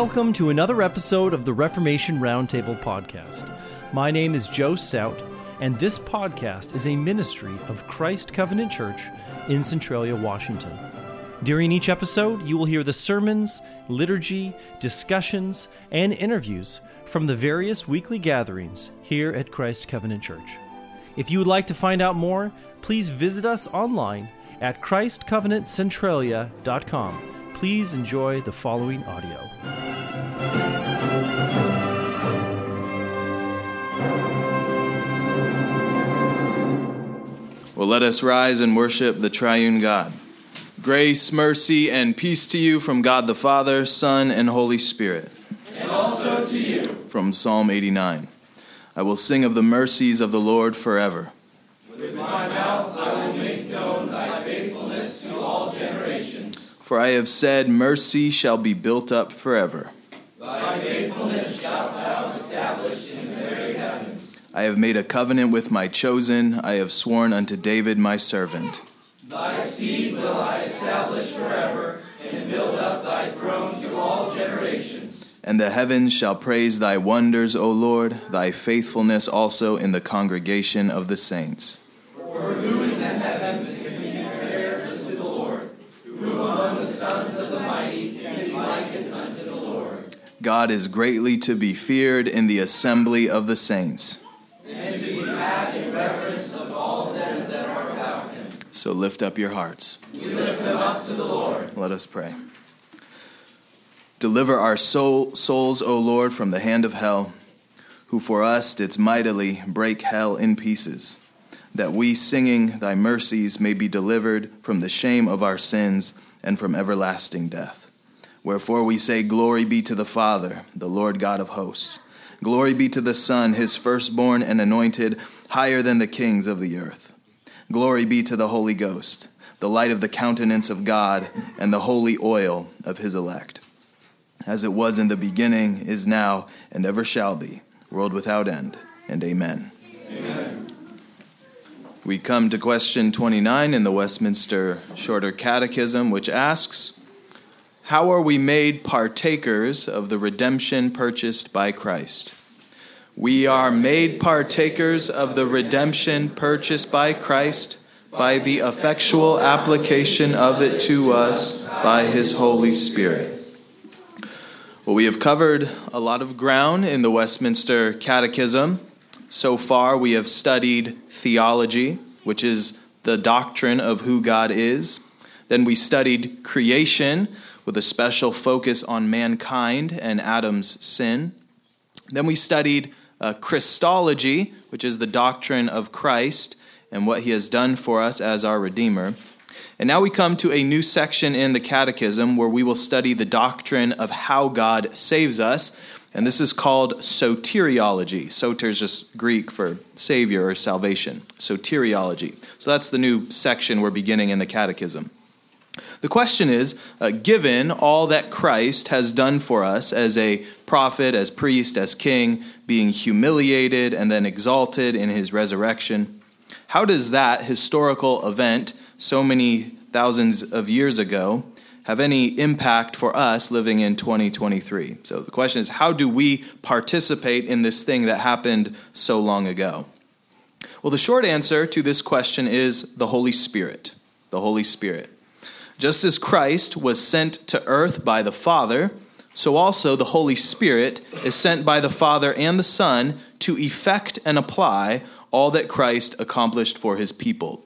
Welcome to another episode of the Reformation Roundtable podcast. My name is Joe Stout, and this podcast is a ministry of Christ Covenant Church in Centralia, Washington. During each episode, you will hear the sermons, liturgy, discussions, and interviews from the various weekly gatherings here at Christ Covenant Church. If you would like to find out more, please visit us online at christcovenantcentralia.com. Please enjoy the following audio. Well, let us rise and worship the triune God. Grace, mercy, and peace to you from God the Father, Son, and Holy Spirit. And also to you. From Psalm 89. I will sing of the mercies of the Lord forever. With my mouth For I have said, Mercy shall be built up forever. Thy faithfulness shalt thou establish in the very heavens. I have made a covenant with my chosen. I have sworn unto David my servant. Thy seed will I establish forever, and build up thy throne to all generations. And the heavens shall praise thy wonders, O Lord, thy faithfulness also in the congregation of the saints. For is in heaven that can be compared unto the Lord? Who among the sons of the mighty be likened unto the Lord? God is greatly to be feared in the assembly of the saints. And to be had in reverence of all them that are about him. So lift up your hearts. We lift them up to the Lord. Let us pray. Deliver our soul, souls, O Lord, from the hand of hell, who for us didst mightily break hell in pieces, that we, singing thy mercies, may be delivered from the shame of our sins and from everlasting death. Wherefore we say, Glory be to the Father, the Lord God of hosts. Glory be to the Son, his firstborn and anointed, higher than the kings of the earth. Glory be to the Holy Ghost, the light of the countenance of God, and the holy oil of his elect. As it was in the beginning, is now, and ever shall be, world without end. And amen. Amen. We come to question 29 in the Westminster Shorter Catechism, which asks How are we made partakers of the redemption purchased by Christ? We are made partakers of the redemption purchased by Christ by the effectual application of it to us by his Holy Spirit. Well, we have covered a lot of ground in the Westminster Catechism. So far, we have studied theology, which is the doctrine of who God is. Then we studied creation with a special focus on mankind and Adam's sin. Then we studied uh, Christology, which is the doctrine of Christ and what he has done for us as our Redeemer. And now we come to a new section in the Catechism where we will study the doctrine of how God saves us. And this is called soteriology. Soter is just Greek for Savior or salvation. Soteriology. So that's the new section we're beginning in the Catechism. The question is uh, given all that Christ has done for us as a prophet, as priest, as king, being humiliated and then exalted in his resurrection, how does that historical event, so many thousands of years ago, have any impact for us living in 2023? So the question is how do we participate in this thing that happened so long ago? Well, the short answer to this question is the Holy Spirit. The Holy Spirit. Just as Christ was sent to earth by the Father, so also the Holy Spirit is sent by the Father and the Son to effect and apply all that Christ accomplished for his people.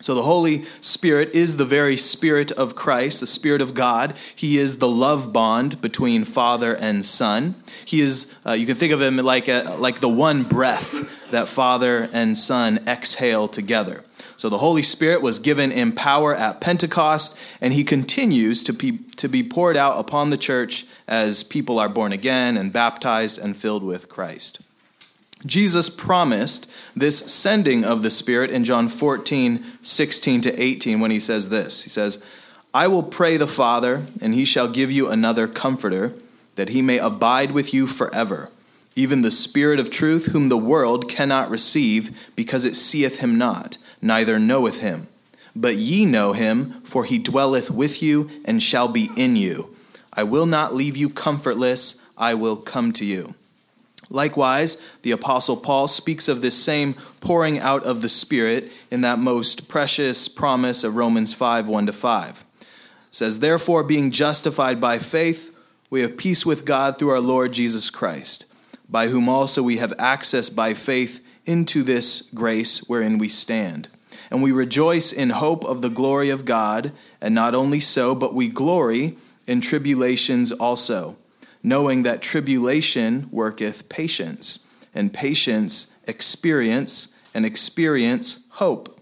So the Holy Spirit is the very Spirit of Christ, the Spirit of God. He is the love bond between Father and Son. He is, uh, you can think of him like, a, like the one breath that Father and Son exhale together. So the Holy Spirit was given in power at Pentecost, and he continues to be, to be poured out upon the church as people are born again and baptized and filled with Christ. Jesus promised this sending of the Spirit in John 14, 16 to 18, when he says this. He says, I will pray the Father, and he shall give you another comforter, that he may abide with you forever, even the Spirit of truth, whom the world cannot receive, because it seeth him not, neither knoweth him. But ye know him, for he dwelleth with you and shall be in you. I will not leave you comfortless, I will come to you. Likewise, the Apostle Paul speaks of this same pouring out of the Spirit in that most precious promise of Romans 5 1 to 5. Says, Therefore, being justified by faith, we have peace with God through our Lord Jesus Christ, by whom also we have access by faith into this grace wherein we stand. And we rejoice in hope of the glory of God, and not only so, but we glory in tribulations also knowing that tribulation worketh patience, and patience experience, and experience hope.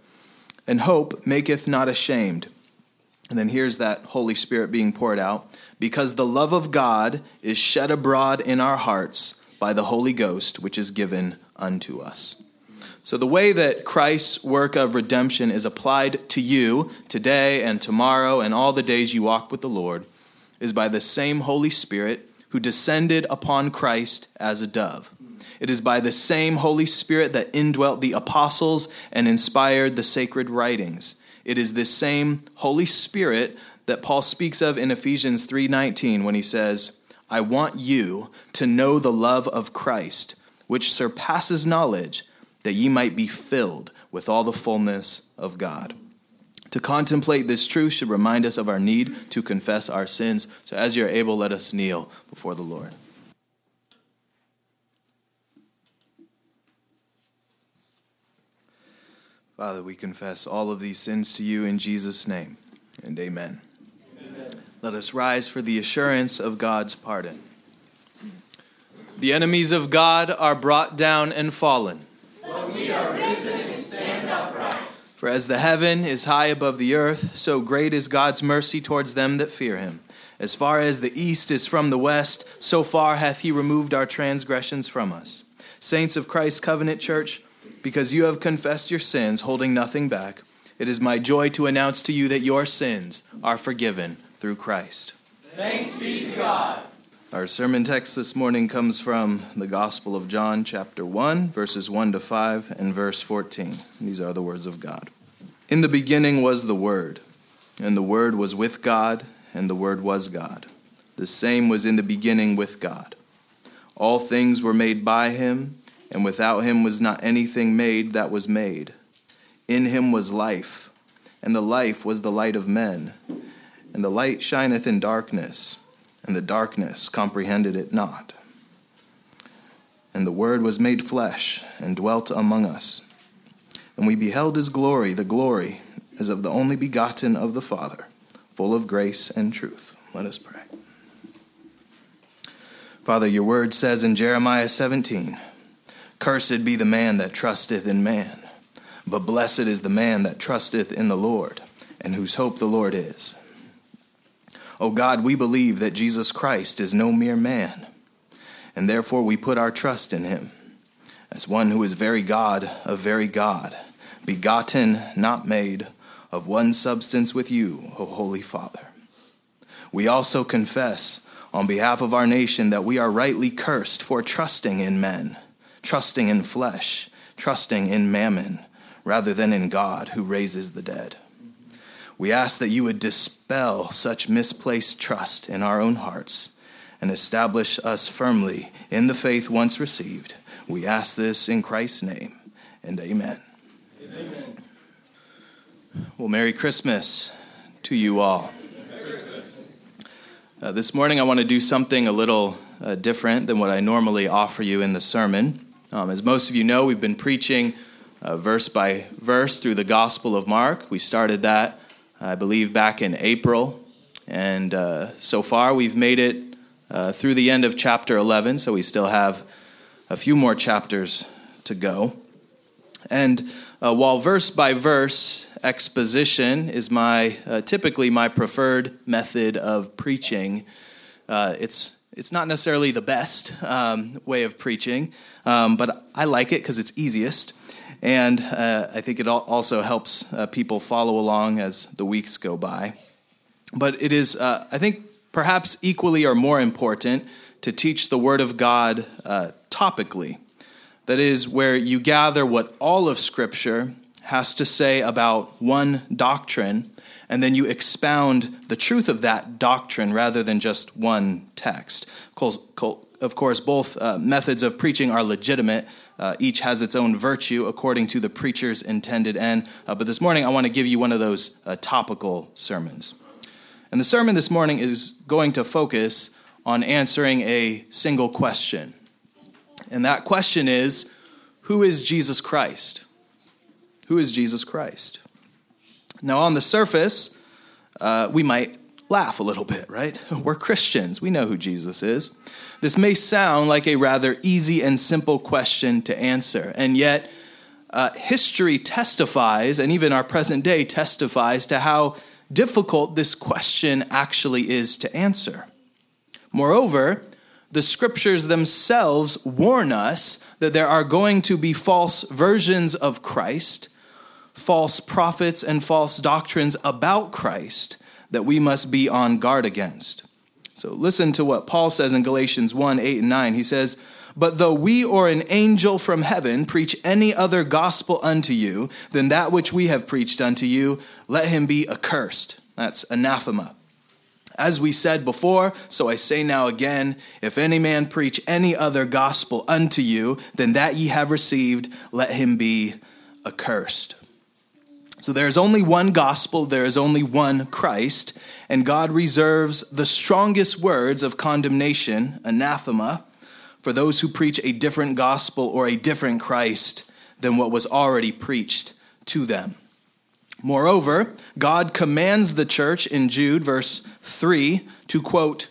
And hope maketh not ashamed. And then here's that Holy Spirit being poured out. Because the love of God is shed abroad in our hearts by the Holy Ghost, which is given unto us. So, the way that Christ's work of redemption is applied to you today and tomorrow and all the days you walk with the Lord is by the same Holy Spirit who descended upon Christ as a dove. It is by the same Holy Spirit that indwelt the apostles and inspired the sacred writings. It is this same Holy Spirit that Paul speaks of in Ephesians 3:19 when he says, "I want you to know the love of Christ, which surpasses knowledge, that ye might be filled with all the fullness of God." To contemplate this truth should remind us of our need to confess our sins. So, as you're able, let us kneel before the Lord. Father, we confess all of these sins to you in Jesus' name, and amen. amen. Let us rise for the assurance of God's pardon. The enemies of God are brought down and fallen. But we are risen and stand upright. For as the heaven is high above the earth, so great is God's mercy towards them that fear him. As far as the east is from the west, so far hath he removed our transgressions from us. Saints of Christ's covenant church, because you have confessed your sins, holding nothing back, it is my joy to announce to you that your sins are forgiven through Christ. Thanks be to God. Our sermon text this morning comes from the Gospel of John, chapter 1, verses 1 to 5, and verse 14. These are the words of God. In the beginning was the Word, and the Word was with God, and the Word was God. The same was in the beginning with God. All things were made by him, and without him was not anything made that was made. In him was life, and the life was the light of men. And the light shineth in darkness and the darkness comprehended it not. And the Word was made flesh and dwelt among us. And we beheld his glory, the glory as of the only begotten of the Father, full of grace and truth. Let us pray. Father, your word says in Jeremiah 17 Cursed be the man that trusteth in man, but blessed is the man that trusteth in the Lord, and whose hope the Lord is. O God, we believe that Jesus Christ is no mere man, and therefore we put our trust in him as one who is very God of very God, begotten, not made, of one substance with you, O Holy Father. We also confess on behalf of our nation that we are rightly cursed for trusting in men, trusting in flesh, trusting in mammon, rather than in God who raises the dead. We ask that you would dispel such misplaced trust in our own hearts and establish us firmly in the faith once received. We ask this in Christ's name, and amen. amen. Well, Merry Christmas to you all. Uh, this morning, I want to do something a little uh, different than what I normally offer you in the sermon. Um, as most of you know, we've been preaching uh, verse by verse through the Gospel of Mark. We started that I believe, back in April. And uh, so far, we've made it uh, through the end of chapter 11, so we still have a few more chapters to go. And uh, while verse by verse exposition is my uh, typically my preferred method of preaching, uh, it's it's not necessarily the best um, way of preaching, um, but I like it because it's easiest. And uh, I think it also helps uh, people follow along as the weeks go by. But it is, uh, I think, perhaps equally or more important to teach the Word of God uh, topically. That is, where you gather what all of Scripture has to say about one doctrine and then you expound the truth of that doctrine rather than just one text. Of course, both uh, methods of preaching are legitimate. Uh, each has its own virtue according to the preacher's intended end. Uh, but this morning, I want to give you one of those uh, topical sermons. And the sermon this morning is going to focus on answering a single question. And that question is Who is Jesus Christ? Who is Jesus Christ? Now, on the surface, uh, we might laugh a little bit, right? We're Christians. We know who Jesus is. This may sound like a rather easy and simple question to answer, and yet uh, history testifies, and even our present day testifies, to how difficult this question actually is to answer. Moreover, the scriptures themselves warn us that there are going to be false versions of Christ, false prophets, and false doctrines about Christ that we must be on guard against. So listen to what Paul says in Galatians 1 8 and 9. He says, But though we or an angel from heaven preach any other gospel unto you than that which we have preached unto you, let him be accursed. That's anathema. As we said before, so I say now again if any man preach any other gospel unto you than that ye have received, let him be accursed. So there is only one gospel, there is only one Christ, and God reserves the strongest words of condemnation, anathema, for those who preach a different gospel or a different Christ than what was already preached to them. Moreover, God commands the church in Jude, verse 3, to quote,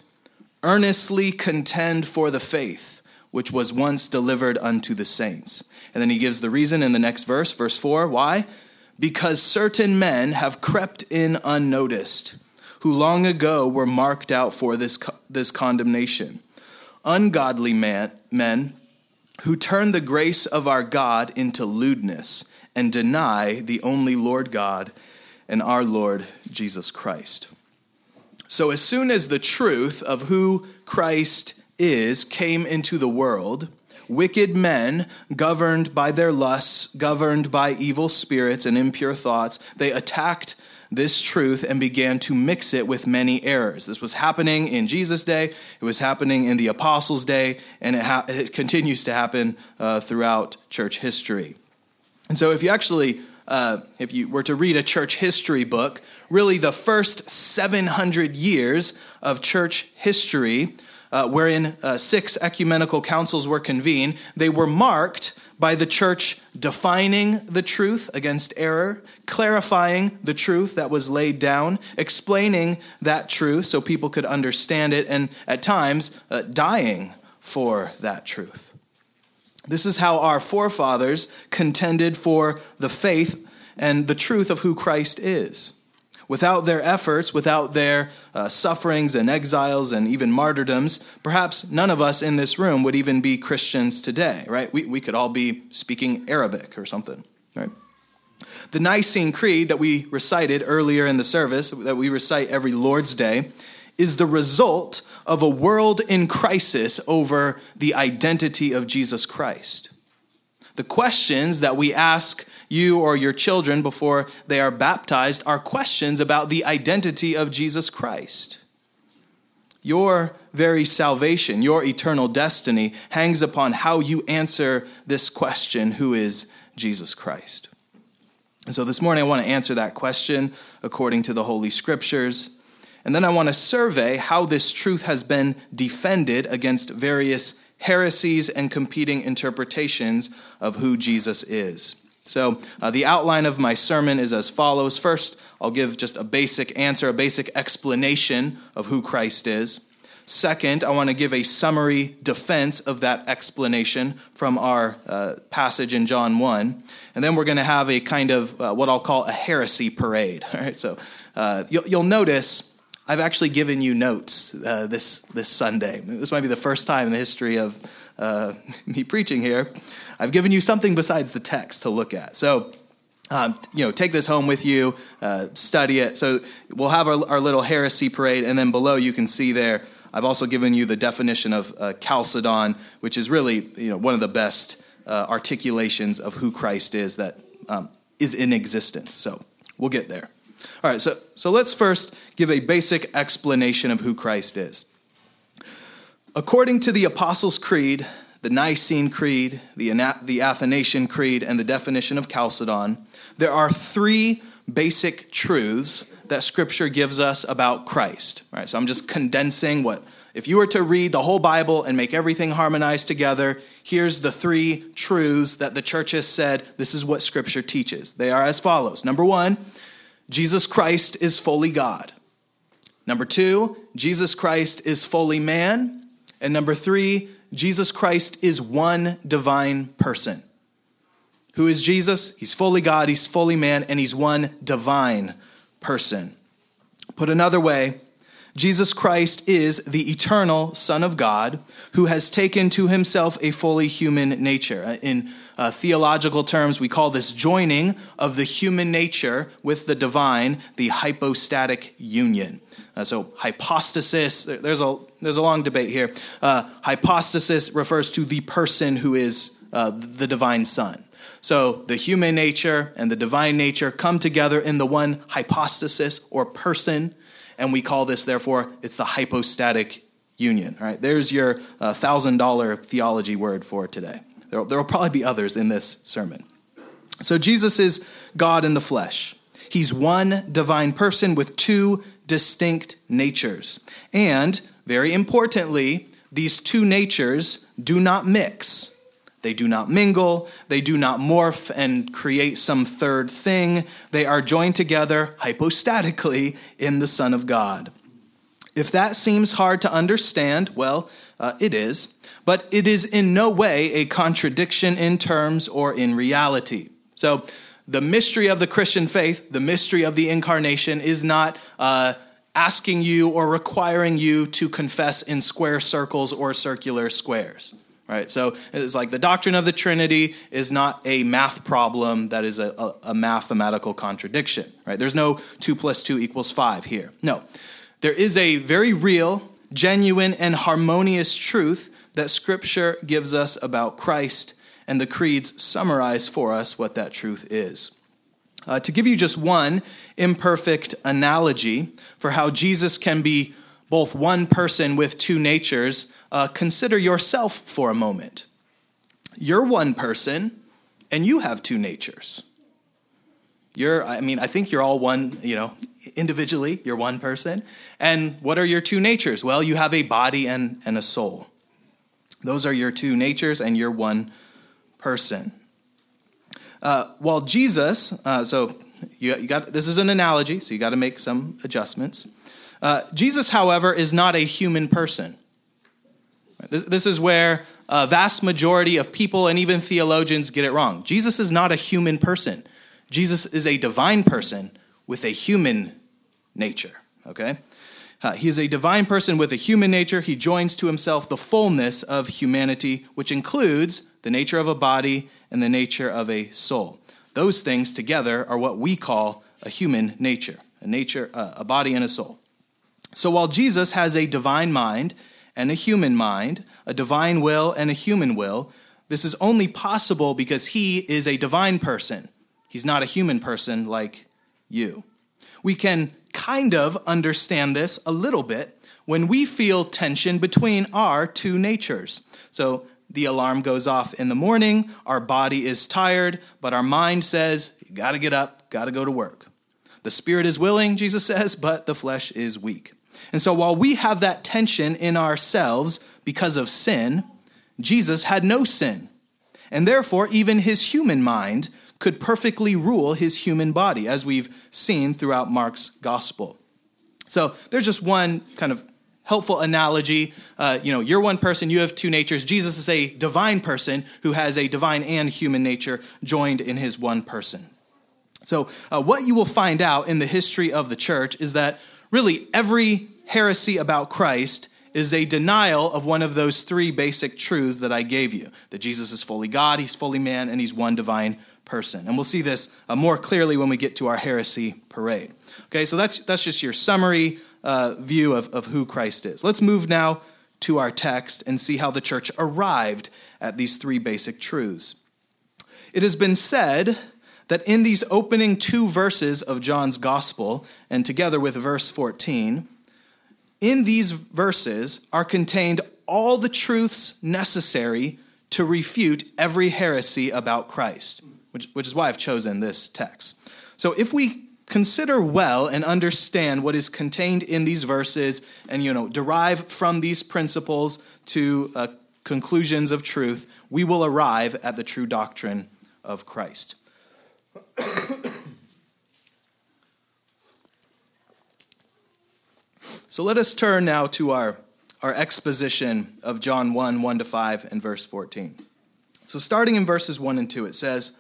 earnestly contend for the faith which was once delivered unto the saints. And then he gives the reason in the next verse, verse 4. Why? Because certain men have crept in unnoticed, who long ago were marked out for this, this condemnation. Ungodly man, men who turn the grace of our God into lewdness and deny the only Lord God and our Lord Jesus Christ. So, as soon as the truth of who Christ is came into the world, wicked men governed by their lusts, governed by evil spirits and impure thoughts, they attacked this truth and began to mix it with many errors. This was happening in Jesus' day, it was happening in the apostles' day, and it, ha- it continues to happen uh, throughout church history. And so, if you actually uh, if you were to read a church history book, really the first 700 years of church history uh, wherein uh, six ecumenical councils were convened, they were marked by the church defining the truth against error, clarifying the truth that was laid down, explaining that truth so people could understand it, and at times uh, dying for that truth. This is how our forefathers contended for the faith and the truth of who Christ is. Without their efforts, without their uh, sufferings and exiles and even martyrdoms, perhaps none of us in this room would even be Christians today, right? We, we could all be speaking Arabic or something, right? The Nicene Creed that we recited earlier in the service, that we recite every Lord's Day, is the result of a world in crisis over the identity of Jesus Christ. The questions that we ask you or your children before they are baptized are questions about the identity of Jesus Christ. Your very salvation, your eternal destiny, hangs upon how you answer this question who is Jesus Christ? And so this morning I want to answer that question according to the Holy Scriptures. And then I want to survey how this truth has been defended against various heresies and competing interpretations of who Jesus is. So, uh, the outline of my sermon is as follows. First, I'll give just a basic answer, a basic explanation of who Christ is. Second, I want to give a summary defense of that explanation from our uh, passage in John 1. And then we're going to have a kind of uh, what I'll call a heresy parade. All right, so uh, you'll, you'll, notice I've actually given you notes uh, this, this Sunday. This might be the first time in the history of uh, me preaching here I've given you something besides the text to look at. So, um, you know, take this home with you, uh, study it. So we'll have our, our, little heresy parade, and then below you can see there. I've also given you the definition of uh, Chalcedon, which is really you know one of the best uh, articulations of who Christ is that um, is in existence. So we'll get there. All right, so, so let's first give a basic explanation of who Christ is. According to the Apostles' Creed, the Nicene Creed, the, the Athanasian Creed, and the definition of Chalcedon, there are three basic truths that Scripture gives us about Christ. All right, so I'm just condensing what, if you were to read the whole Bible and make everything harmonized together, here's the three truths that the church has said this is what Scripture teaches. They are as follows Number one, Jesus Christ is fully God. Number two, Jesus Christ is fully man. And number three, Jesus Christ is one divine person. Who is Jesus? He's fully God, he's fully man, and he's one divine person. Put another way, Jesus Christ is the eternal Son of God who has taken to himself a fully human nature. Uh, in uh, theological terms, we call this joining of the human nature with the divine, the hypostatic union. Uh, so, hypostasis, there's a, there's a long debate here. Uh, hypostasis refers to the person who is uh, the divine Son. So the human nature and the divine nature come together in the one hypostasis or person, and we call this, therefore, it's the hypostatic union. Right, there's your uh, thousand dollar theology word for today. There will probably be others in this sermon. So Jesus is God in the flesh. He's one divine person with two distinct natures. And very importantly, these two natures do not mix. They do not mingle, they do not morph and create some third thing. They are joined together hypostatically in the Son of God. If that seems hard to understand, well, uh, it is, but it is in no way a contradiction in terms or in reality. So, the mystery of the Christian faith, the mystery of the incarnation, is not uh, asking you or requiring you to confess in square circles or circular squares right? So it's like the doctrine of the Trinity is not a math problem that is a, a, mathematical contradiction, right? There's no 2 plus 2 equals 5 here. No. There is a very real, genuine, and harmonious truth that Scripture gives us about Christ, and the creeds summarize for us what that truth is. Uh, to give you just one imperfect analogy for how Jesus can be both one person with two natures, uh, consider yourself for a moment. You're one person, and you have two natures. You're, I mean, I think you're all one, you know, individually, you're one person. And what are your two natures? Well, you have a body and, and a soul. Those are your two natures, and you're one person. Uh, while Jesus, uh, so you, you, got this is an analogy, so you got to make some adjustments. Uh, Jesus, however, is not a human person. This, this is where a vast majority of people and even theologians get it wrong. Jesus is not a human person. Jesus is a divine person with a human nature, okay? Uh, he is a divine person with a human nature. He joins to himself the fullness of humanity, which includes the nature of a body and the nature of a soul. Those things together are what we call a human nature, a nature, uh, a body and a soul. So while Jesus has a divine mind and a human mind, a divine will and a human will, this is only possible because he is a divine person. He's not a human person like you. We can kind of understand this a little bit when we feel tension between our two natures. So the alarm goes off in the morning, our body is tired, but our mind says, you gotta get up, gotta go to work. The spirit is willing, Jesus says, but the flesh is weak. And so while we have that tension in ourselves because of sin, Jesus had no sin. And therefore, even his human mind could perfectly rule his human body, as we've seen throughout Mark's gospel. So there's just one kind of helpful analogy. Uh, you know, you're one person, you have two natures. Jesus is a divine person who has a divine and human nature joined in his one person. So, uh, what you will find out in the history of the church is that really every heresy about Christ is a denial of one of those three basic truths that I gave you that Jesus is fully God, he's fully man, and he's one divine person. And we'll see this uh, more clearly when we get to our heresy parade. Okay, so that's, that's just your summary uh, view of, of who Christ is. Let's move now to our text and see how the church arrived at these three basic truths. It has been said that in these opening two verses of John's gospel, and together with verse 14, in these verses are contained all the truths necessary to refute every heresy about Christ, which, which is why I've chosen this text. So if we consider well and understand what is contained in these verses and you know derive from these principles to uh, conclusions of truth we will arrive at the true doctrine of christ so let us turn now to our, our exposition of john 1 1 to 5 and verse 14 so starting in verses 1 and 2 it says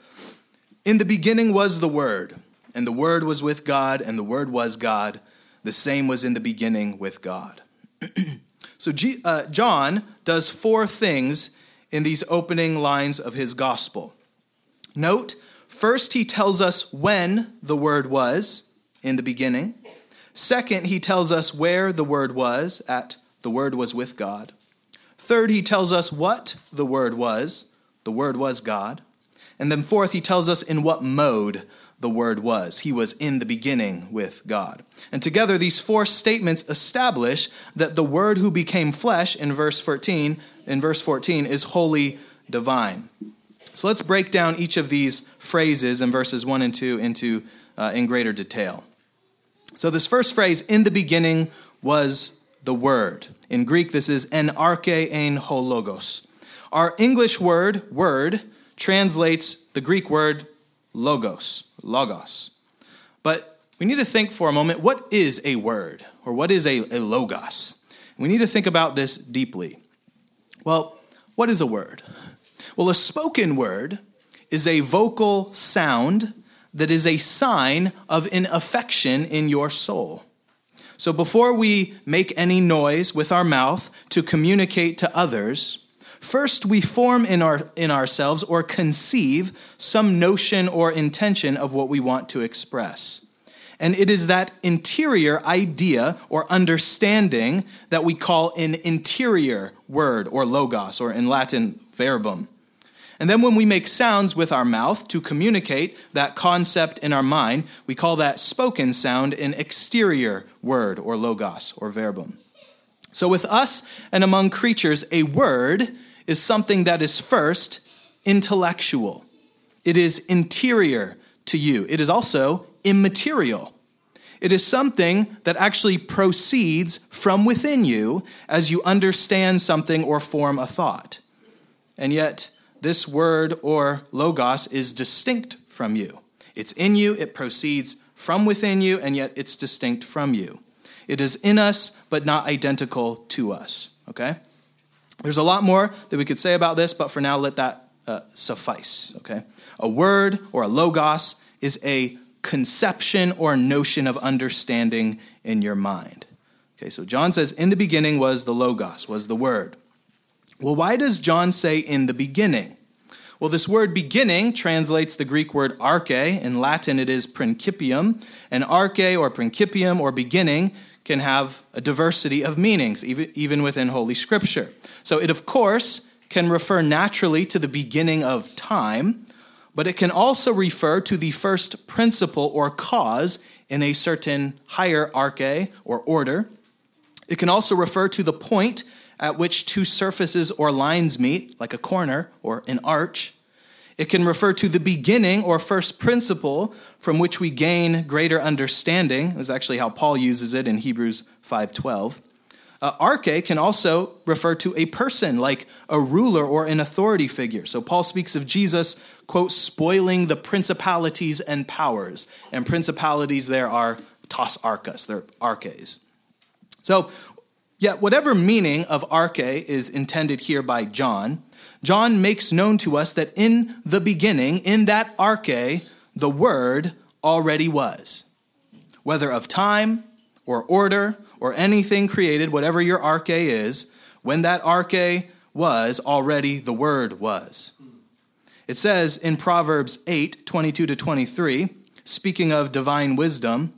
in the beginning was the word and the Word was with God, and the Word was God. The same was in the beginning with God. so G, uh, John does four things in these opening lines of his gospel. Note, first, he tells us when the Word was in the beginning. Second, he tells us where the Word was at the Word was with God. Third, he tells us what the Word was. The Word was God. And then fourth, he tells us in what mode the Word was. He was in the beginning with God. And together, these four statements establish that the Word who became flesh in verse 14, in verse 14, is wholly divine. So let's break down each of these phrases in verses 1 and 2 into uh, in greater detail. So this first phrase, in the beginning was the Word. In Greek, this is en arche ein ho logos. Our English word, word, translates the Greek word logos, logos. But we need to think for a moment what is a word or what is a, a logos? We need to think about this deeply. Well, what is a word? Well, a spoken word is a vocal sound that is a sign of an affection in your soul. So before we make any noise with our mouth to communicate to others, First, we form in, our, in ourselves or conceive some notion or intention of what we want to express. And it is that interior idea or understanding that we call an interior word or logos, or in Latin, verbum. And then when we make sounds with our mouth to communicate that concept in our mind, we call that spoken sound an exterior word or logos or verbum. So with us and among creatures, a word is something that is first intellectual, it is interior to you, it is also immaterial. It is something that actually proceeds from within you as you understand something or form a thought. And yet, this word or logos is distinct from you. It's in you, it proceeds from within you, and yet it's distinct from you. It is in us, but not identical to us. Okay? There's a lot more that we could say about this, but for now, let that uh, suffice. Okay? A word or a logos is a conception or notion of understanding in your mind. Okay, so John says, In the beginning was the logos, was the word. Well, why does John say in the beginning? Well, this word beginning translates the Greek word arche. In Latin, it is principium. And arche or principium or beginning can have a diversity of meanings, even within Holy Scripture. So it, of course, can refer naturally to the beginning of time, but it can also refer to the first principle or cause in a certain hierarchy or order. It can also refer to the point at which two surfaces or lines meet, like a corner or an arch. It can refer to the beginning or first principle from which we gain greater understanding. Is actually how Paul uses it in Hebrews 5:12. Uh, arche can also refer to a person, like a ruler or an authority figure. So Paul speaks of Jesus, quote, spoiling the principalities and powers. And principalities there are tas archas, they're arches. So, yet, whatever meaning of arche is intended here by John, John makes known to us that in the beginning, in that arche, the Word already was. Whether of time or order or anything created, whatever your arche is, when that arche was, already the Word was. It says in Proverbs 8 22 to 23, speaking of divine wisdom,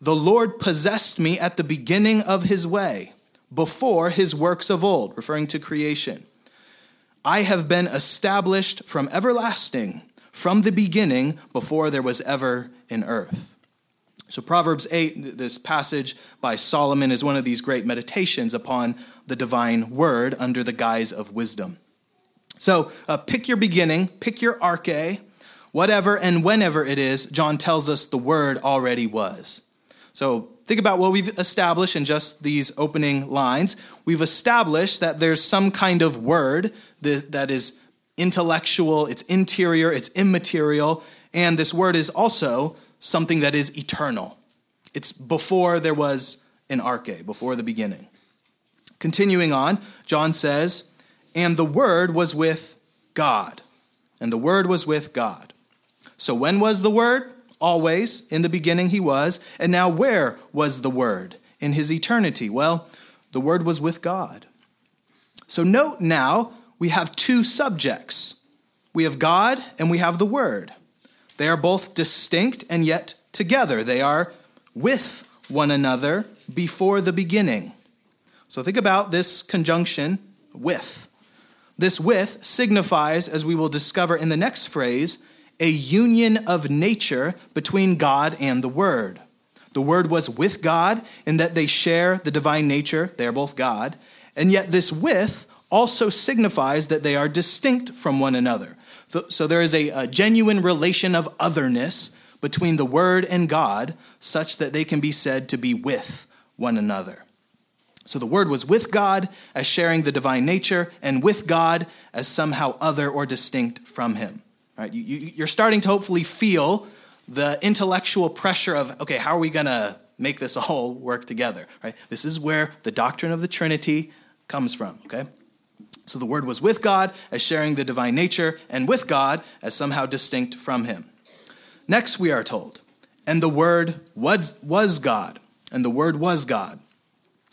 the Lord possessed me at the beginning of his way, before his works of old, referring to creation. I have been established from everlasting, from the beginning before there was ever an earth. So, Proverbs 8, this passage by Solomon, is one of these great meditations upon the divine word under the guise of wisdom. So, uh, pick your beginning, pick your arche, whatever and whenever it is, John tells us the word already was. So, think about what we've established in just these opening lines. We've established that there's some kind of word that is intellectual, it's interior, it's immaterial, and this word is also something that is eternal. It's before there was an arche, before the beginning. Continuing on, John says, And the Word was with God. And the Word was with God. So when was the Word? Always. In the beginning he was. And now where was the Word? In his eternity. Well, the Word was with God. So note now we have two subjects we have God and we have the Word. They are both distinct and yet together. They are with one another before the beginning. So think about this conjunction with. This with signifies, as we will discover in the next phrase, a union of nature between God and the Word. The Word was with God in that they share the divine nature, they are both God, and yet this with also signifies that they are distinct from one another. So there is a, a, genuine relation of otherness between the Word and God, such that they can be said to be with one another. So the Word was with God as sharing the divine nature, and with God as somehow other or distinct from Him. Right? You, you, you're starting to hopefully feel the intellectual pressure of, okay, how are we going to make this all work together? Right? This is where the doctrine of the Trinity comes from. Okay. So the Word was with God as sharing the divine nature, and with God as somehow distinct from Him. Next, we are told, and the Word was, was God, and the Word was God.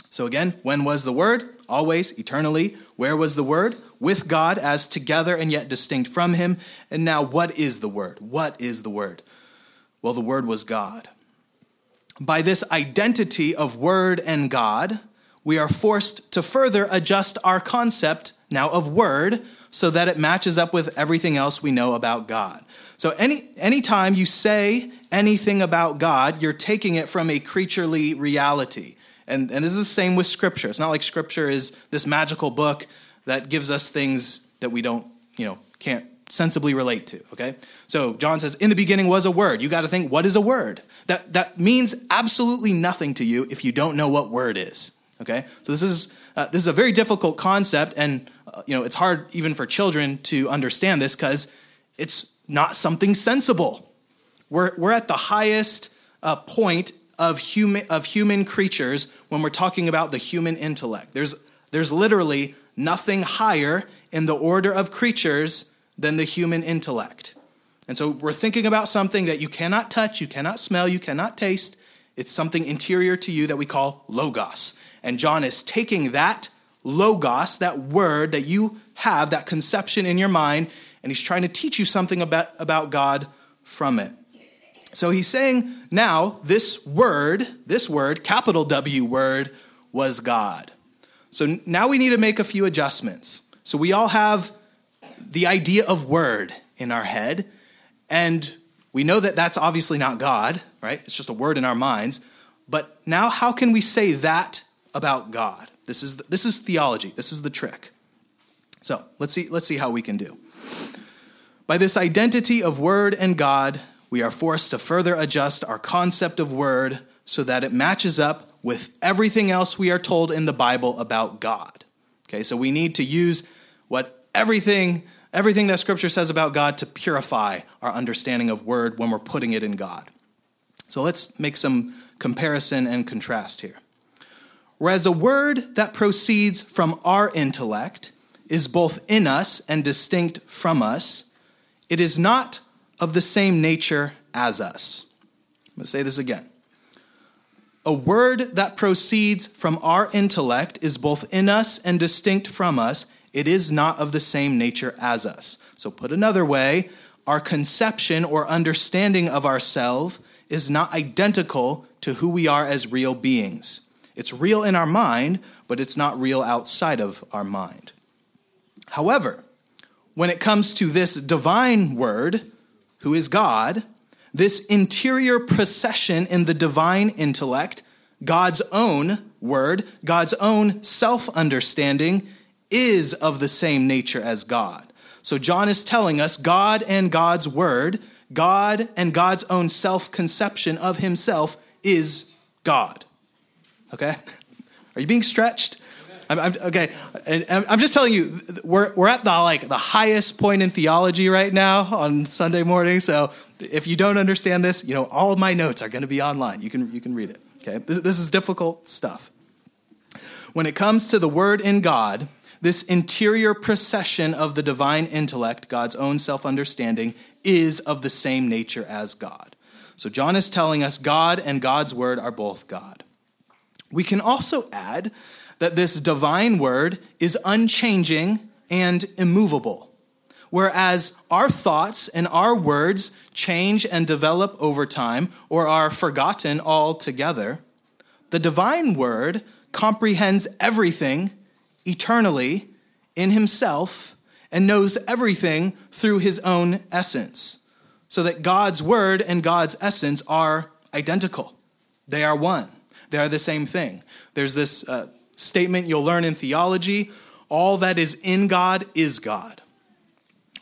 So again, when was the Word? Always, eternally. Where was the Word? With God as together and yet distinct from Him. And now, what is the Word? What is the Word? Well, the Word was God. By this identity of Word and God, we are forced to further adjust our concept now of word so that it matches up with everything else we know about God. So any anytime you say anything about God, you're taking it from a creaturely reality. And, and this is the same with Scripture. It's not like Scripture is this magical book that gives us things that we don't, you know, can't sensibly relate to. Okay? So John says, In the beginning was a word. You got to think, what is a word? That, that means absolutely nothing to you if you don't know what word is. Okay? So this is, uh, this is a very difficult concept, and uh, you know, it's hard even for children to understand this because it's not something sensible. We're, we're at the highest uh, point of human, of human creatures when we're talking about the human intellect. There's, there's literally nothing higher in the order of creatures than the human intellect. And so we're thinking about something that you cannot touch, you cannot smell, you cannot taste. It's something interior to you that we call logos. And John is taking that logos, that word that you have, that conception in your mind, and he's trying to teach you something about, about God from it. So he's saying now this word, this word, capital W word, was God. So now we need to make a few adjustments. So we all have the idea of word in our head, and we know that that's obviously not God, right? It's just a word in our minds. But now, how can we say that about God? This is, this is theology. This is the trick. So let's see, let's see how we can do. By this identity of Word and God, we are forced to further adjust our concept of Word so that it matches up with everything else we are told in the Bible about God. Okay, so we need to use what everything everything that scripture says about God to purify our understanding of word when we're putting it in God. So let's make some comparison and contrast here. Whereas a word that proceeds from our intellect is both in us and distinct from us, it is not of the same nature as us. I'm going to say this again. A word that proceeds from our intellect is both in us and distinct from us. It is not of the same nature as us. So, put another way, our conception or understanding of ourselves is not identical to who we are as real beings. It's real in our mind, but it's not real outside of our mind. However, when it comes to this divine word, who is God, this interior procession in the divine intellect, God's own word, God's own self understanding, is of the same nature as God. So John is telling us God and God's word, God and God's own self conception of himself is God. Okay? Are you being stretched? I'm, I'm, okay, and I'm just telling you, we're, we're at the like the highest point in theology right now on Sunday morning. So if you don't understand this, you know all of my notes are going to be online. You can you can read it. Okay, this, this is difficult stuff. When it comes to the Word in God, this interior procession of the divine intellect, God's own self understanding, is of the same nature as God. So John is telling us God and God's Word are both God. We can also add that this divine word is unchanging and immovable. Whereas our thoughts and our words change and develop over time or are forgotten altogether, the divine word comprehends everything eternally in himself and knows everything through his own essence. So that God's word and God's essence are identical, they are one, they are the same thing. There's this uh, statement you'll learn in theology all that is in God is God.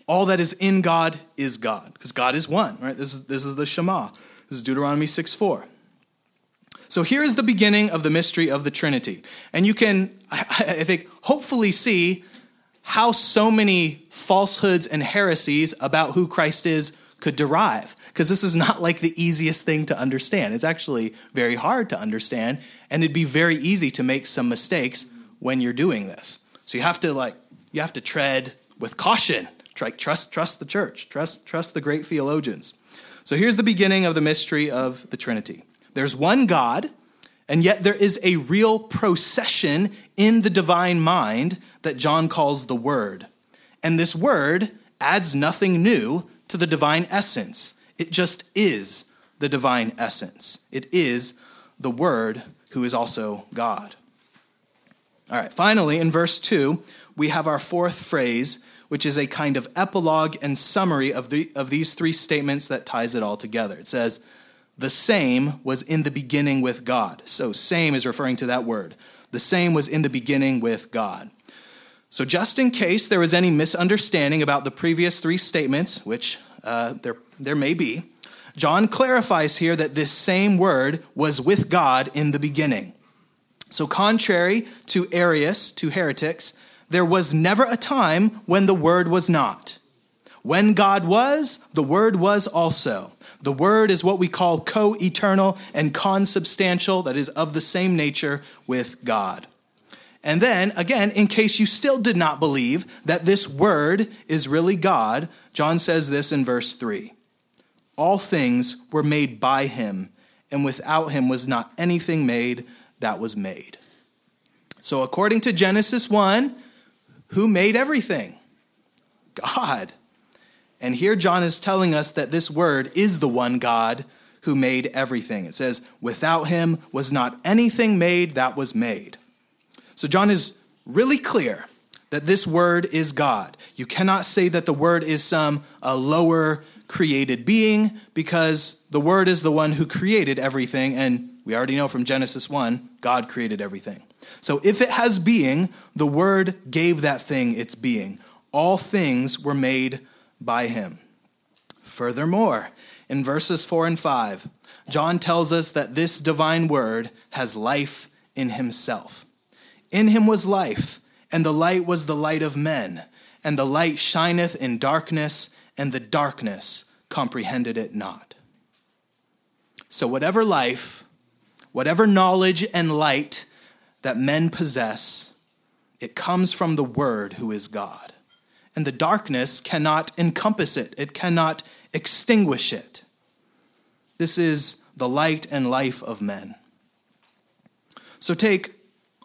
All that is in God is God, because God is one, right? This is, this is the Shema. This is Deuteronomy 6 4. So here is the beginning of the mystery of the Trinity. And you can, I think, hopefully see how so many falsehoods and heresies about who Christ is could derive. Because this is not like the easiest thing to understand. It's actually very hard to understand and it'd be very easy to make some mistakes when you're doing this. So you have to like you have to tread with caution. Trust trust the church. Trust trust the great theologians. So here's the beginning of the mystery of the Trinity. There's one God, and yet there is a real procession in the divine mind that John calls the Word. And this Word adds nothing new to the divine essence. It just is the divine essence. It is the Word who is also God. All right, finally, in verse 2, we have our fourth phrase, which is a kind of epilogue and summary of, the, of these three statements that ties it all together. It says, The same was in the beginning with God. So, same is referring to that word. The same was in the beginning with God. So, just in case there was any misunderstanding about the previous three statements, which uh, there, there may be, John clarifies here that this same word was with God in the beginning. So, contrary to Arius, to heretics, there was never a time when the word was not. When God was, the word was also. The word is what we call co eternal and consubstantial, that is, of the same nature with God. And then, again, in case you still did not believe that this word is really God, John says this in verse 3 all things were made by him, and without him was not anything made that was made. So, according to Genesis 1, who made everything? God. And here John is telling us that this word is the one God who made everything. It says, without him was not anything made that was made. So, John is really clear that this word is God. You cannot say that the word is some a lower created being because the Word is the one who created everything, and we already know from Genesis 1, God created everything. So if it has being, the Word gave that thing its being. All things were made by Him. Furthermore, in verses 4 and 5, John tells us that this divine Word has life in Himself. In Him was life, and the light was the light of men, and the light shineth in darkness and the darkness comprehended it not. So, whatever life, whatever knowledge and light that men possess, it comes from the Word who is God. And the darkness cannot encompass it, it cannot extinguish it. This is the light and life of men. So, take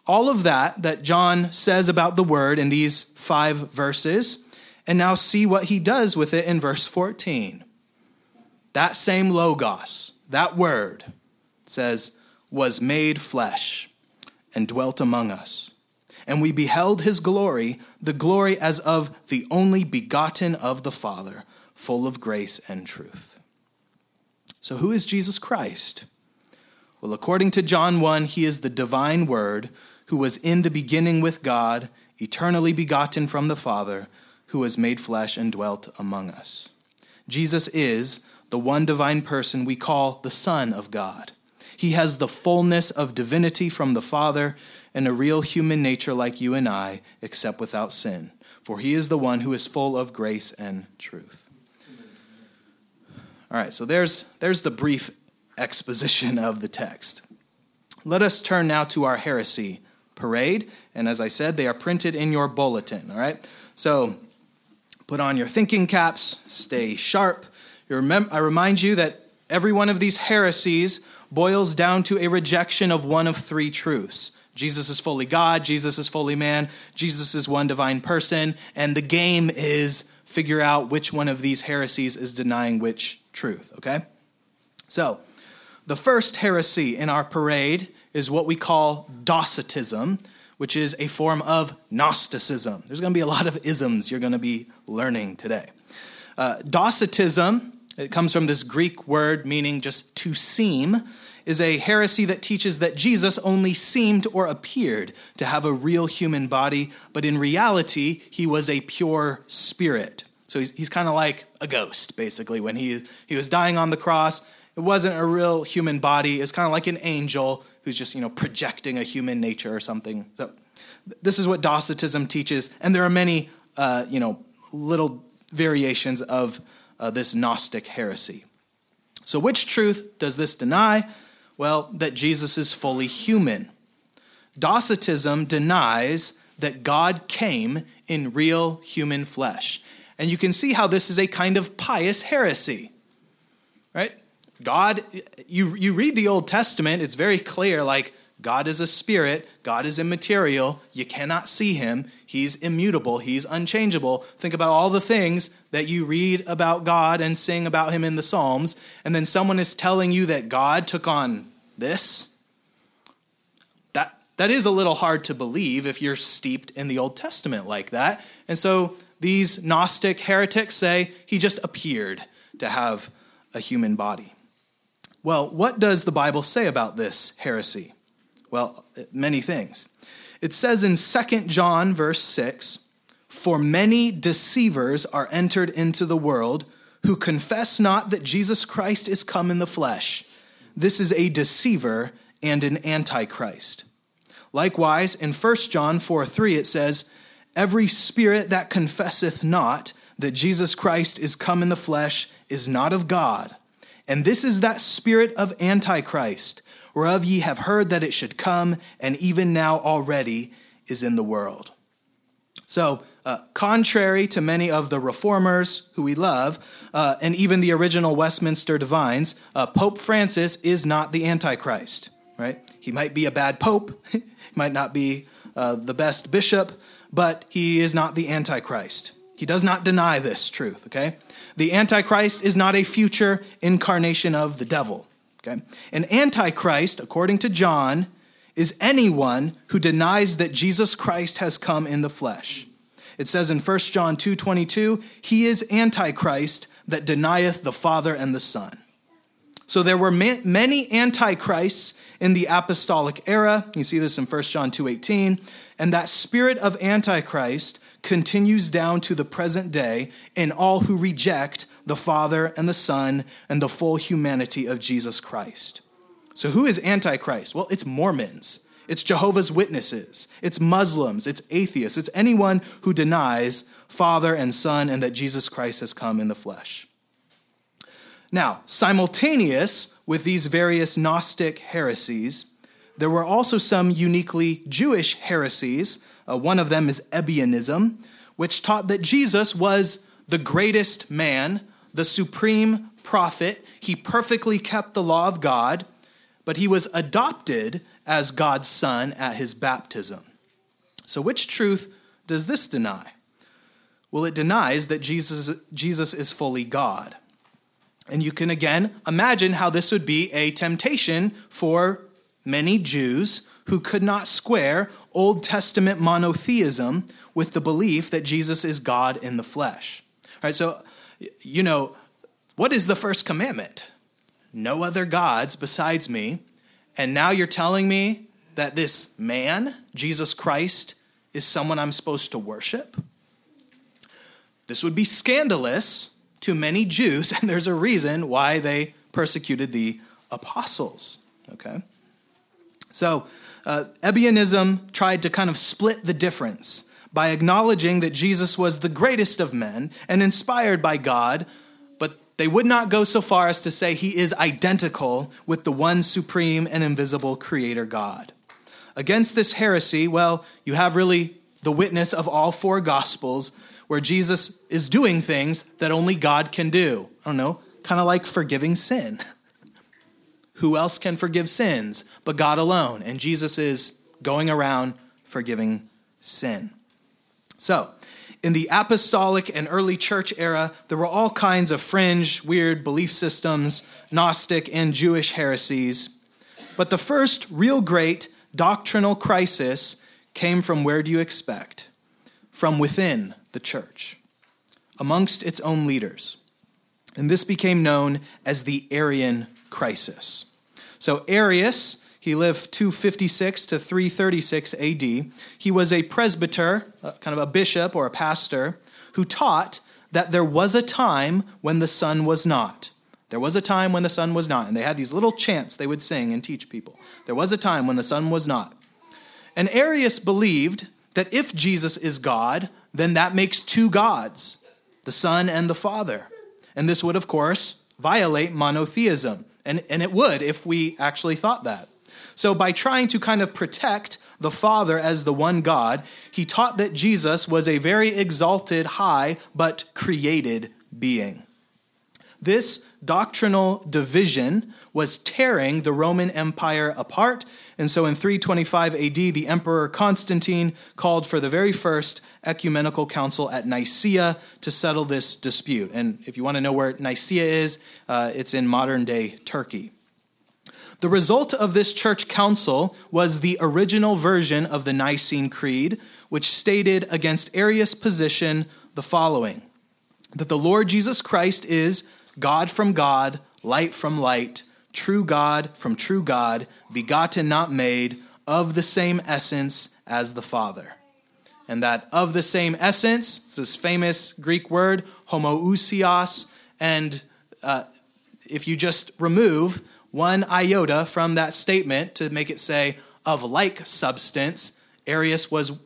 all of that that John says about the Word in these five verses and now see what he does with it in verse 14. That same Logos, that word, says, was made flesh and dwelt among us. And we beheld his glory, the glory as of the only begotten of the Father, full of grace and truth. So, who is Jesus Christ? Well, according to John 1, he is the divine Word who was in the beginning with God, eternally begotten from the Father, who was made flesh and dwelt among us. Jesus is the one divine person we call the Son of God. He has the fullness of divinity from the Father and a real human nature like you and I, except without sin. For he is the one who is full of grace and truth. All right, so there's, there's the brief exposition of the text. Let us turn now to our heresy parade. And as I said, they are printed in your bulletin. All right? So put on your thinking caps, stay sharp. I remind you that every one of these heresies boils down to a rejection of one of three truths. Jesus is fully God, Jesus is fully man, Jesus is one divine person, and the game is figure out which one of these heresies is denying which truth, okay? So, the first heresy in our parade is what we call Docetism, which is a form of Gnosticism. There's going to be a lot of isms you're going to be learning today. Uh, Docetism, it comes from this Greek word meaning just to seem, is a heresy that teaches that Jesus only seemed or appeared to have a real human body, but in reality, he was a pure spirit. So he's, he's kind of like a ghost, basically. When he, he was dying on the cross, it wasn't a real human body. It's kind of like an angel who's just, you know, projecting a human nature or something. So this is what Docetism teaches. And there are many, uh, you know, little variations of uh, this Gnostic heresy. So, which truth does this deny? Well, that Jesus is fully human. Docetism denies that God came in real human flesh. And you can see how this is a kind of pious heresy. Right? God, you, you read the Old Testament, it's very clear like, God is a spirit, God is immaterial, you cannot see him, he's immutable, he's unchangeable. Think about all the things that you read about God and sing about him in the Psalms, and then someone is telling you that God took on this. That, that is a little hard to believe if you're steeped in the Old Testament like that. And so these Gnostic heretics say he just appeared to have a human body. Well, what does the Bible say about this heresy? Well, many things. It says in 2 John, verse 6 For many deceivers are entered into the world who confess not that Jesus Christ is come in the flesh. This is a deceiver and an antichrist. Likewise, in 1 John 4 3, it says, Every spirit that confesseth not that Jesus Christ is come in the flesh is not of God. And this is that spirit of Antichrist, whereof ye have heard that it should come, and even now already is in the world. So, uh, contrary to many of the reformers who we love, uh, and even the original Westminster divines, uh, Pope Francis is not the Antichrist, right? He might be a bad pope, he might not be uh, the best bishop, but he is not the Antichrist. He does not deny this truth, okay? The Antichrist is not a future incarnation of the devil. Okay? An Antichrist, according to John, is anyone who denies that Jesus Christ has come in the flesh. It says in 1 John 2:22, he is Antichrist that denieth the Father and the Son. So there were many antichrists in the apostolic era. You see this in 1 John 2:18, and that spirit of antichrist continues down to the present day in all who reject the Father and the Son and the full humanity of Jesus Christ. So, who is Antichrist? Well, it's Mormons, it's Jehovah's Witnesses, it's Muslims, it's atheists, it's anyone who denies Father and Son and that Jesus Christ has come in the flesh. Now, simultaneous with these various Gnostic heresies, there were also some uniquely Jewish heresies uh, one of them is Ebionism, which taught that Jesus was the greatest man, the supreme prophet. He perfectly kept the law of God, but he was adopted as God's son at his baptism. So, which truth does this deny? Well, it denies that Jesus, Jesus is fully God. And you can again imagine how this would be a temptation for many Jews who could not square Old Testament monotheism with the belief that Jesus is God in the flesh. All right, so you know, what is the first commandment? No other gods besides me. And now you're telling me that this man, Jesus Christ, is someone I'm supposed to worship? This would be scandalous to many Jews, and there's a reason why they persecuted the apostles. Okay? So, uh, Ebionism tried to kind of split the difference by acknowledging that Jesus was the greatest of men and inspired by God, but they would not go so far as to say he is identical with the one supreme and invisible creator God. Against this heresy, well, you have really the witness of all four gospels where Jesus is doing things that only God can do. I don't know, kind of like forgiving sin. Who else can forgive sins but God alone? And Jesus is going around forgiving sin. So, in the apostolic and early church era, there were all kinds of fringe, weird belief systems, Gnostic and Jewish heresies. But the first real great doctrinal crisis came from where do you expect? From within the church, amongst its own leaders. And this became known as the Arian crisis. So, Arius, he lived 256 to 336 AD. He was a presbyter, uh, kind of a bishop or a pastor, who taught that there was a time when the Son was not. There was a time when the Son was not. And they had these little chants they would sing and teach people. There was a time when the Son was not. And Arius believed that if Jesus is God, then that makes two gods, the Son and the Father. And this would, of course, violate monotheism. And, and it would if we actually thought that. So, by trying to kind of protect the Father as the one God, he taught that Jesus was a very exalted, high, but created being. This doctrinal division was tearing the Roman Empire apart. And so in 325 AD, the Emperor Constantine called for the very first ecumenical council at Nicaea to settle this dispute. And if you want to know where Nicaea is, uh, it's in modern day Turkey. The result of this church council was the original version of the Nicene Creed, which stated against Arius' position the following that the Lord Jesus Christ is God from God, light from light, true God from true God, begotten, not made, of the same essence as the Father. And that of the same essence, it's this famous Greek word, homoousios, and uh, if you just remove one iota from that statement to make it say of like substance, Arius was,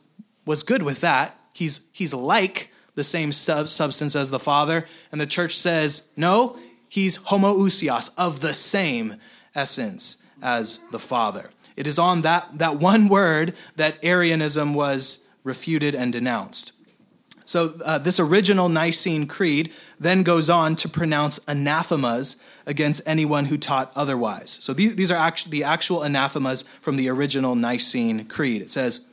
was good with that. He's, he's like the same sub- substance as the Father. And the church says, no, he's homoousios, of the same essence as the Father. It is on that, that one word that Arianism was refuted and denounced. So, uh, this original Nicene Creed then goes on to pronounce anathemas against anyone who taught otherwise. So, these, these are actually the actual anathemas from the original Nicene Creed. It says,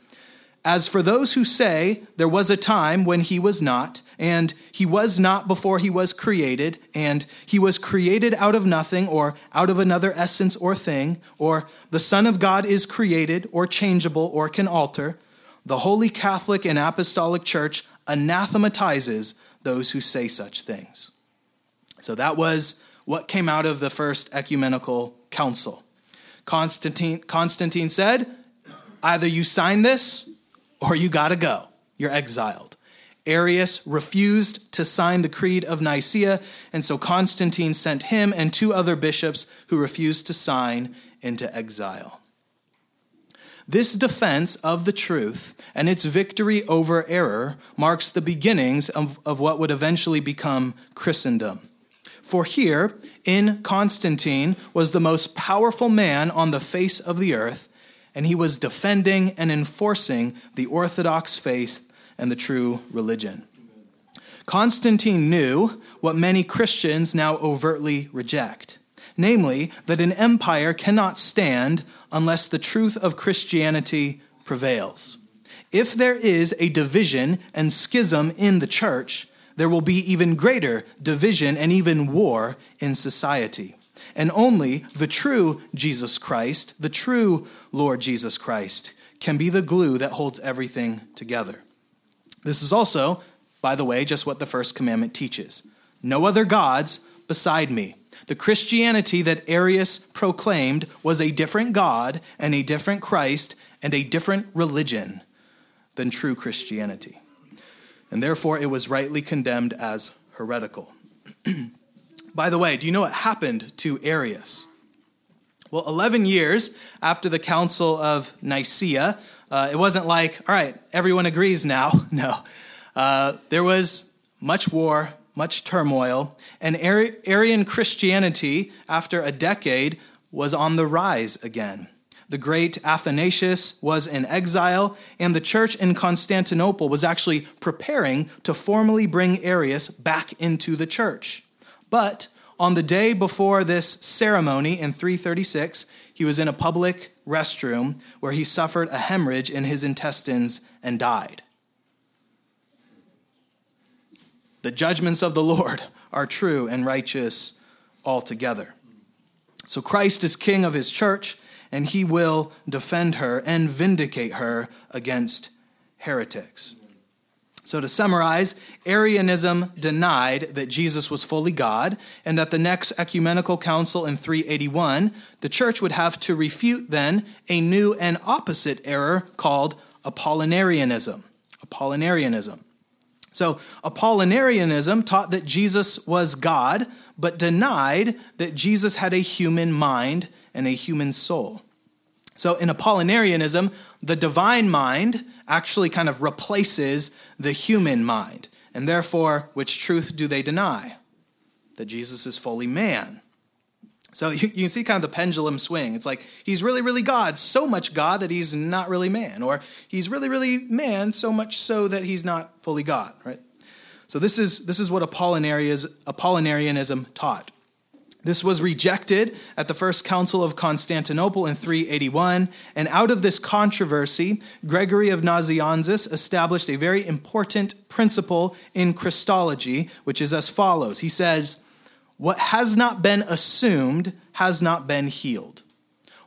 as for those who say there was a time when he was not, and he was not before he was created, and he was created out of nothing, or out of another essence or thing, or the Son of God is created, or changeable, or can alter, the Holy Catholic and Apostolic Church anathematizes those who say such things. So that was what came out of the first ecumenical council. Constantine, Constantine said, either you sign this or you got to go. You're exiled. Arius refused to sign the Creed of Nicaea, and so Constantine sent him and two other bishops who refused to sign into exile. This defense of the truth and its victory over error marks the beginnings of, of what would eventually become Christendom. For here, in Constantine, was the most powerful man on the face of the earth and he was defending and enforcing the Orthodox faith and the true religion. Constantine knew what many Christians now overtly reject namely, that an empire cannot stand unless the truth of Christianity prevails. If there is a division and schism in the church, there will be even greater division and even war in society and only the true Jesus Christ, the true Lord Jesus Christ, can be the glue that holds everything together. This is also, by the way, just what the first commandment teaches no other gods beside me. The Christianity that Arius proclaimed was a different God and a different Christ and a different religion than true Christianity. And therefore, it was rightly condemned as heretical. By the way, do you know what happened to Arius? Well, 11 years after the Council of Nicaea, uh, it wasn't like, all right, everyone agrees now. No. Uh, there was much war, much turmoil, and Arian Christianity, after a decade, was on the rise again. The great Athanasius was in exile, and the church in Constantinople was actually preparing to formally bring Arius back into the church. But on the day before this ceremony in 336, he was in a public restroom where he suffered a hemorrhage in his intestines and died. The judgments of the Lord are true and righteous altogether. So Christ is king of his church, and he will defend her and vindicate her against heretics. So, to summarize, Arianism denied that Jesus was fully God, and at the next ecumenical council in 381, the church would have to refute then a new and opposite error called Apollinarianism. Apollinarianism. So, Apollinarianism taught that Jesus was God, but denied that Jesus had a human mind and a human soul. So, in Apollinarianism, the divine mind actually kind of replaces the human mind. And therefore, which truth do they deny? That Jesus is fully man. So you, you can see kind of the pendulum swing. It's like he's really, really God, so much God that he's not really man, or he's really, really man, so much so that he's not fully God, right? So this is this is what Apollinarianism taught. This was rejected at the First Council of Constantinople in 381, and out of this controversy, Gregory of Nazianzus established a very important principle in Christology, which is as follows. He says, What has not been assumed has not been healed.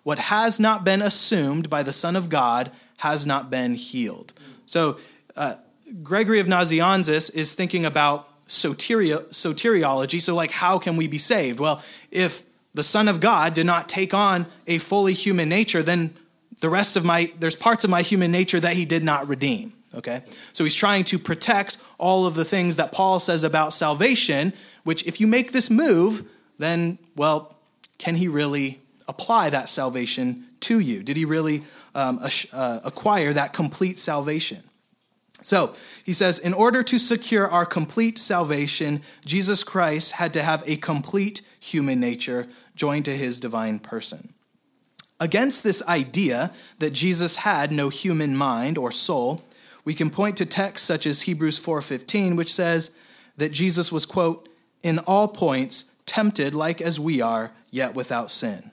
What has not been assumed by the Son of God has not been healed. So, uh, Gregory of Nazianzus is thinking about soteria, soteriology. So, like, how can we be saved? Well, if the Son of God did not take on a fully human nature, then the rest of my, there's parts of my human nature that he did not redeem. Okay? So he's trying to protect all of the things that Paul says about salvation, which if you make this move, then, well, can he really apply that salvation to you? Did he really um, uh, acquire that complete salvation? So he says, in order to secure our complete salvation, Jesus Christ had to have a complete human nature joined to his divine person. Against this idea that Jesus had no human mind or soul, we can point to texts such as Hebrews 4:15 which says that Jesus was quote in all points tempted like as we are yet without sin.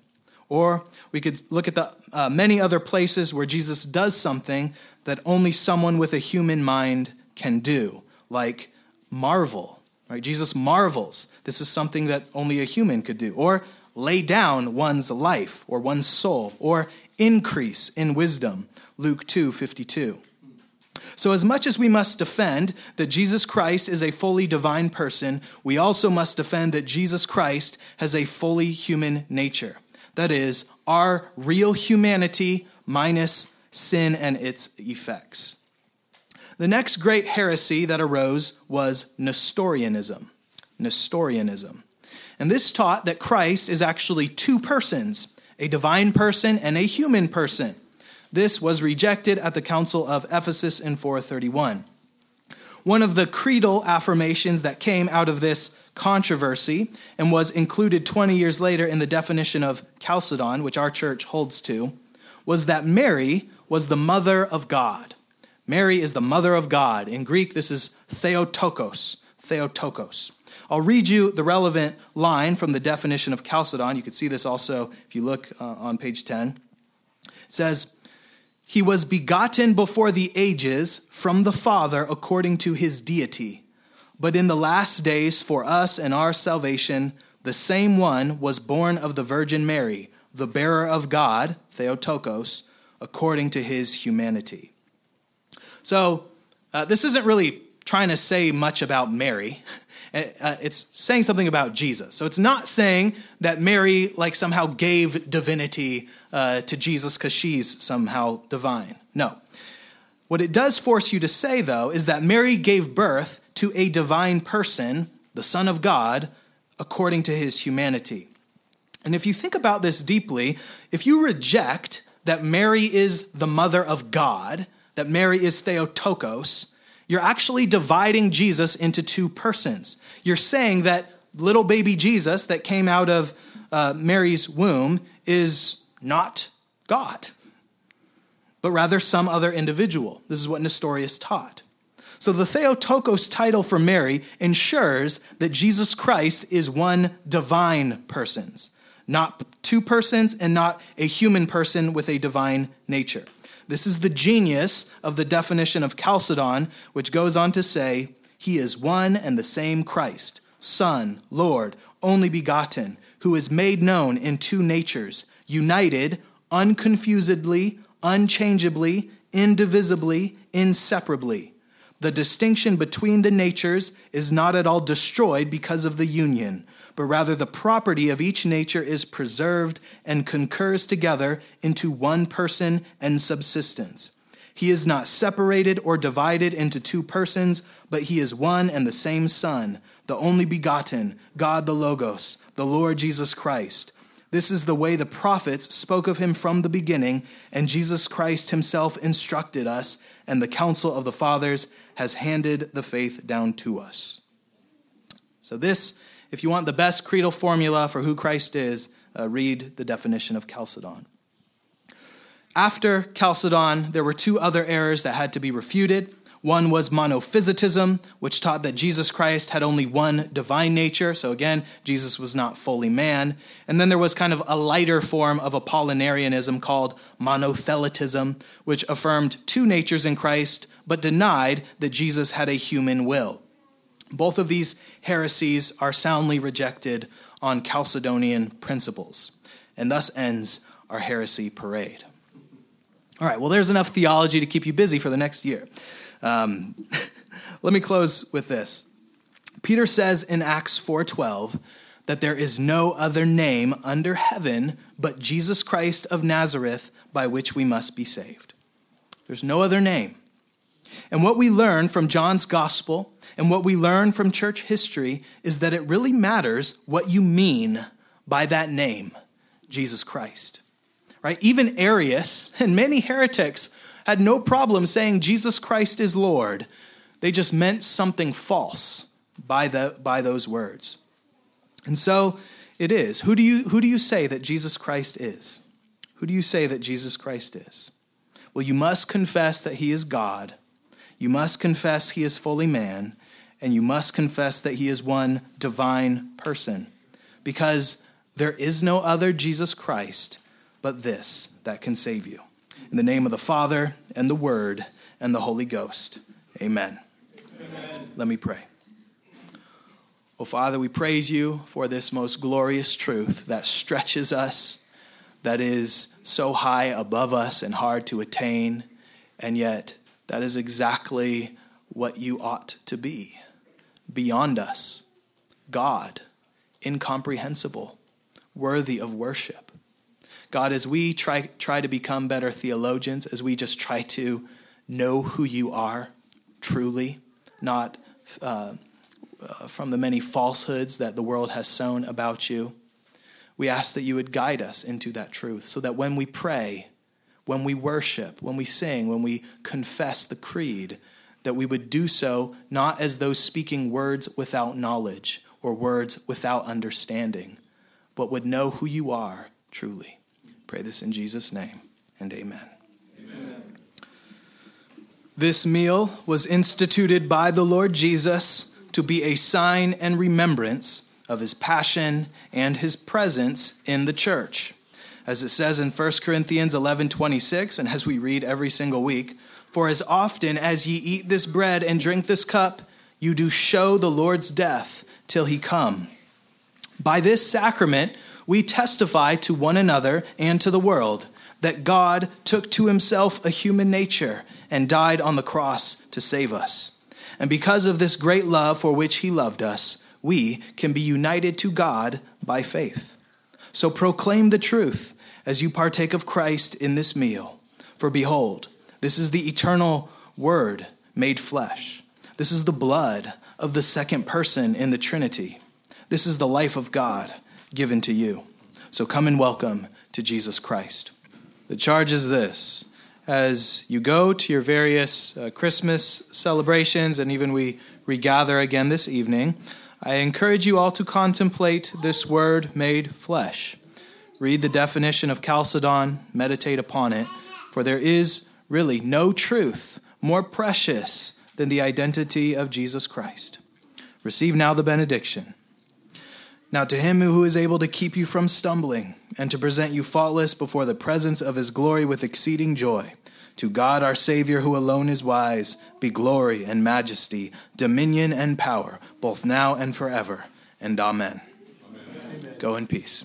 Or we could look at the uh, many other places where Jesus does something that only someone with a human mind can do, like marvel. Right? Jesus marvels. This is something that only a human could do. Or lay down one's life or one's soul, or increase in wisdom. Luke 2 52. So, as much as we must defend that Jesus Christ is a fully divine person, we also must defend that Jesus Christ has a fully human nature. That is, our real humanity minus sin and its effects. The next great heresy that arose was Nestorianism. Nestorianism. And this taught that Christ is actually two persons, a divine person and a human person. This was rejected at the Council of Ephesus in 431. One of the creedal affirmations that came out of this controversy and was included 20 years later in the definition of Chalcedon, which our church holds to, was that Mary was the mother of God. Mary is the mother of God. In Greek, this is Theotokos. Theotokos. I'll read you the relevant line from the definition of Chalcedon. You can see this also if you look uh, on page 10. It says, He was begotten before the ages from the Father according to his deity but in the last days, for us and our salvation, the same one was born of the Virgin Mary, the bearer of God, Theotokos, according to his humanity. So, uh, this isn't really trying to say much about Mary. Uh, it's saying something about Jesus. So it's not saying that Mary like somehow gave divinity uh, to Jesus because she's somehow divine. No. What it does force you to say, though, is that Mary gave birth to a divine person, the Son of God, according to his humanity. And if you think about this deeply, if you reject that Mary is the mother of God, that Mary is Theotokos, you're actually dividing Jesus into two persons. You're saying that little baby Jesus that came out of uh, Mary's womb is not God, but rather some other individual. This is what Nestorius taught. So the Theotokos title for Mary ensures that Jesus Christ is one divine persons not two persons and not a human person with a divine nature. This is the genius of the definition of Chalcedon, which goes on to say, He is one and the same Christ, Son, Lord, only begotten, who is made known in two natures, united, unconfusedly, unchangeably, indivisibly, inseparably. The distinction between the natures is not at all destroyed because of the union but rather the property of each nature is preserved and concurs together into one person and subsistence. He is not separated or divided into two persons, but he is one and the same Son, the only begotten, God the Logos, the Lord Jesus Christ. This is the way the prophets spoke of him from the beginning, and Jesus Christ himself instructed us, and the counsel of the fathers has handed the faith down to us. So, this if you want the best creedal formula for who Christ is, uh, read the definition of Chalcedon. After Chalcedon, there were two other errors that had to be refuted. One was monophysitism, which taught that Jesus Christ had only one divine nature. So again, Jesus was not fully man. And then there was kind of a lighter form of Apollinarianism called monothelitism, which affirmed two natures in Christ, but denied that Jesus had a human will. Both of these heresies are soundly rejected on Chalcedonian principles, and thus ends our heresy parade. All right, well, there's enough theology to keep you busy for the next year. Um, let me close with this. Peter says in Acts 4:12 that there is no other name under heaven but Jesus Christ of Nazareth by which we must be saved. There's no other name. And what we learn from John's gospel and what we learn from church history is that it really matters what you mean by that name, Jesus Christ. Right? Even Arius and many heretics had no problem saying Jesus Christ is Lord. They just meant something false by, the, by those words. And so it is. Who do, you, who do you say that Jesus Christ is? Who do you say that Jesus Christ is? Well, you must confess that he is God. You must confess he is fully man and you must confess that he is one divine person, because there is no other Jesus Christ but this that can save you. In the name of the Father, and the Word, and the Holy Ghost. Amen. Amen. Let me pray. Oh, Father, we praise you for this most glorious truth that stretches us, that is so high above us and hard to attain, and yet that is exactly what you ought to be beyond us, God, incomprehensible, worthy of worship. God, as we try, try to become better theologians, as we just try to know who you are truly, not uh, uh, from the many falsehoods that the world has sown about you, we ask that you would guide us into that truth so that when we pray, when we worship, when we sing, when we confess the creed, that we would do so not as those speaking words without knowledge or words without understanding, but would know who you are truly. Pray this in Jesus' name, and amen. amen. This meal was instituted by the Lord Jesus to be a sign and remembrance of his passion and his presence in the church. As it says in 1 Corinthians 11 26, and as we read every single week, for as often as ye eat this bread and drink this cup, you do show the Lord's death till he come. By this sacrament, we testify to one another and to the world that God took to himself a human nature and died on the cross to save us. And because of this great love for which he loved us, we can be united to God by faith. So proclaim the truth as you partake of Christ in this meal. For behold, this is the eternal Word made flesh. This is the blood of the second person in the Trinity. This is the life of God given to you. So come and welcome to Jesus Christ. The charge is this as you go to your various uh, Christmas celebrations, and even we regather again this evening, I encourage you all to contemplate this word made flesh. Read the definition of Chalcedon, meditate upon it, for there is really no truth more precious than the identity of Jesus Christ. Receive now the benediction. Now, to him who is able to keep you from stumbling and to present you faultless before the presence of his glory with exceeding joy, to God our Savior, who alone is wise, be glory and majesty, dominion and power, both now and forever. And amen. amen. Go in peace.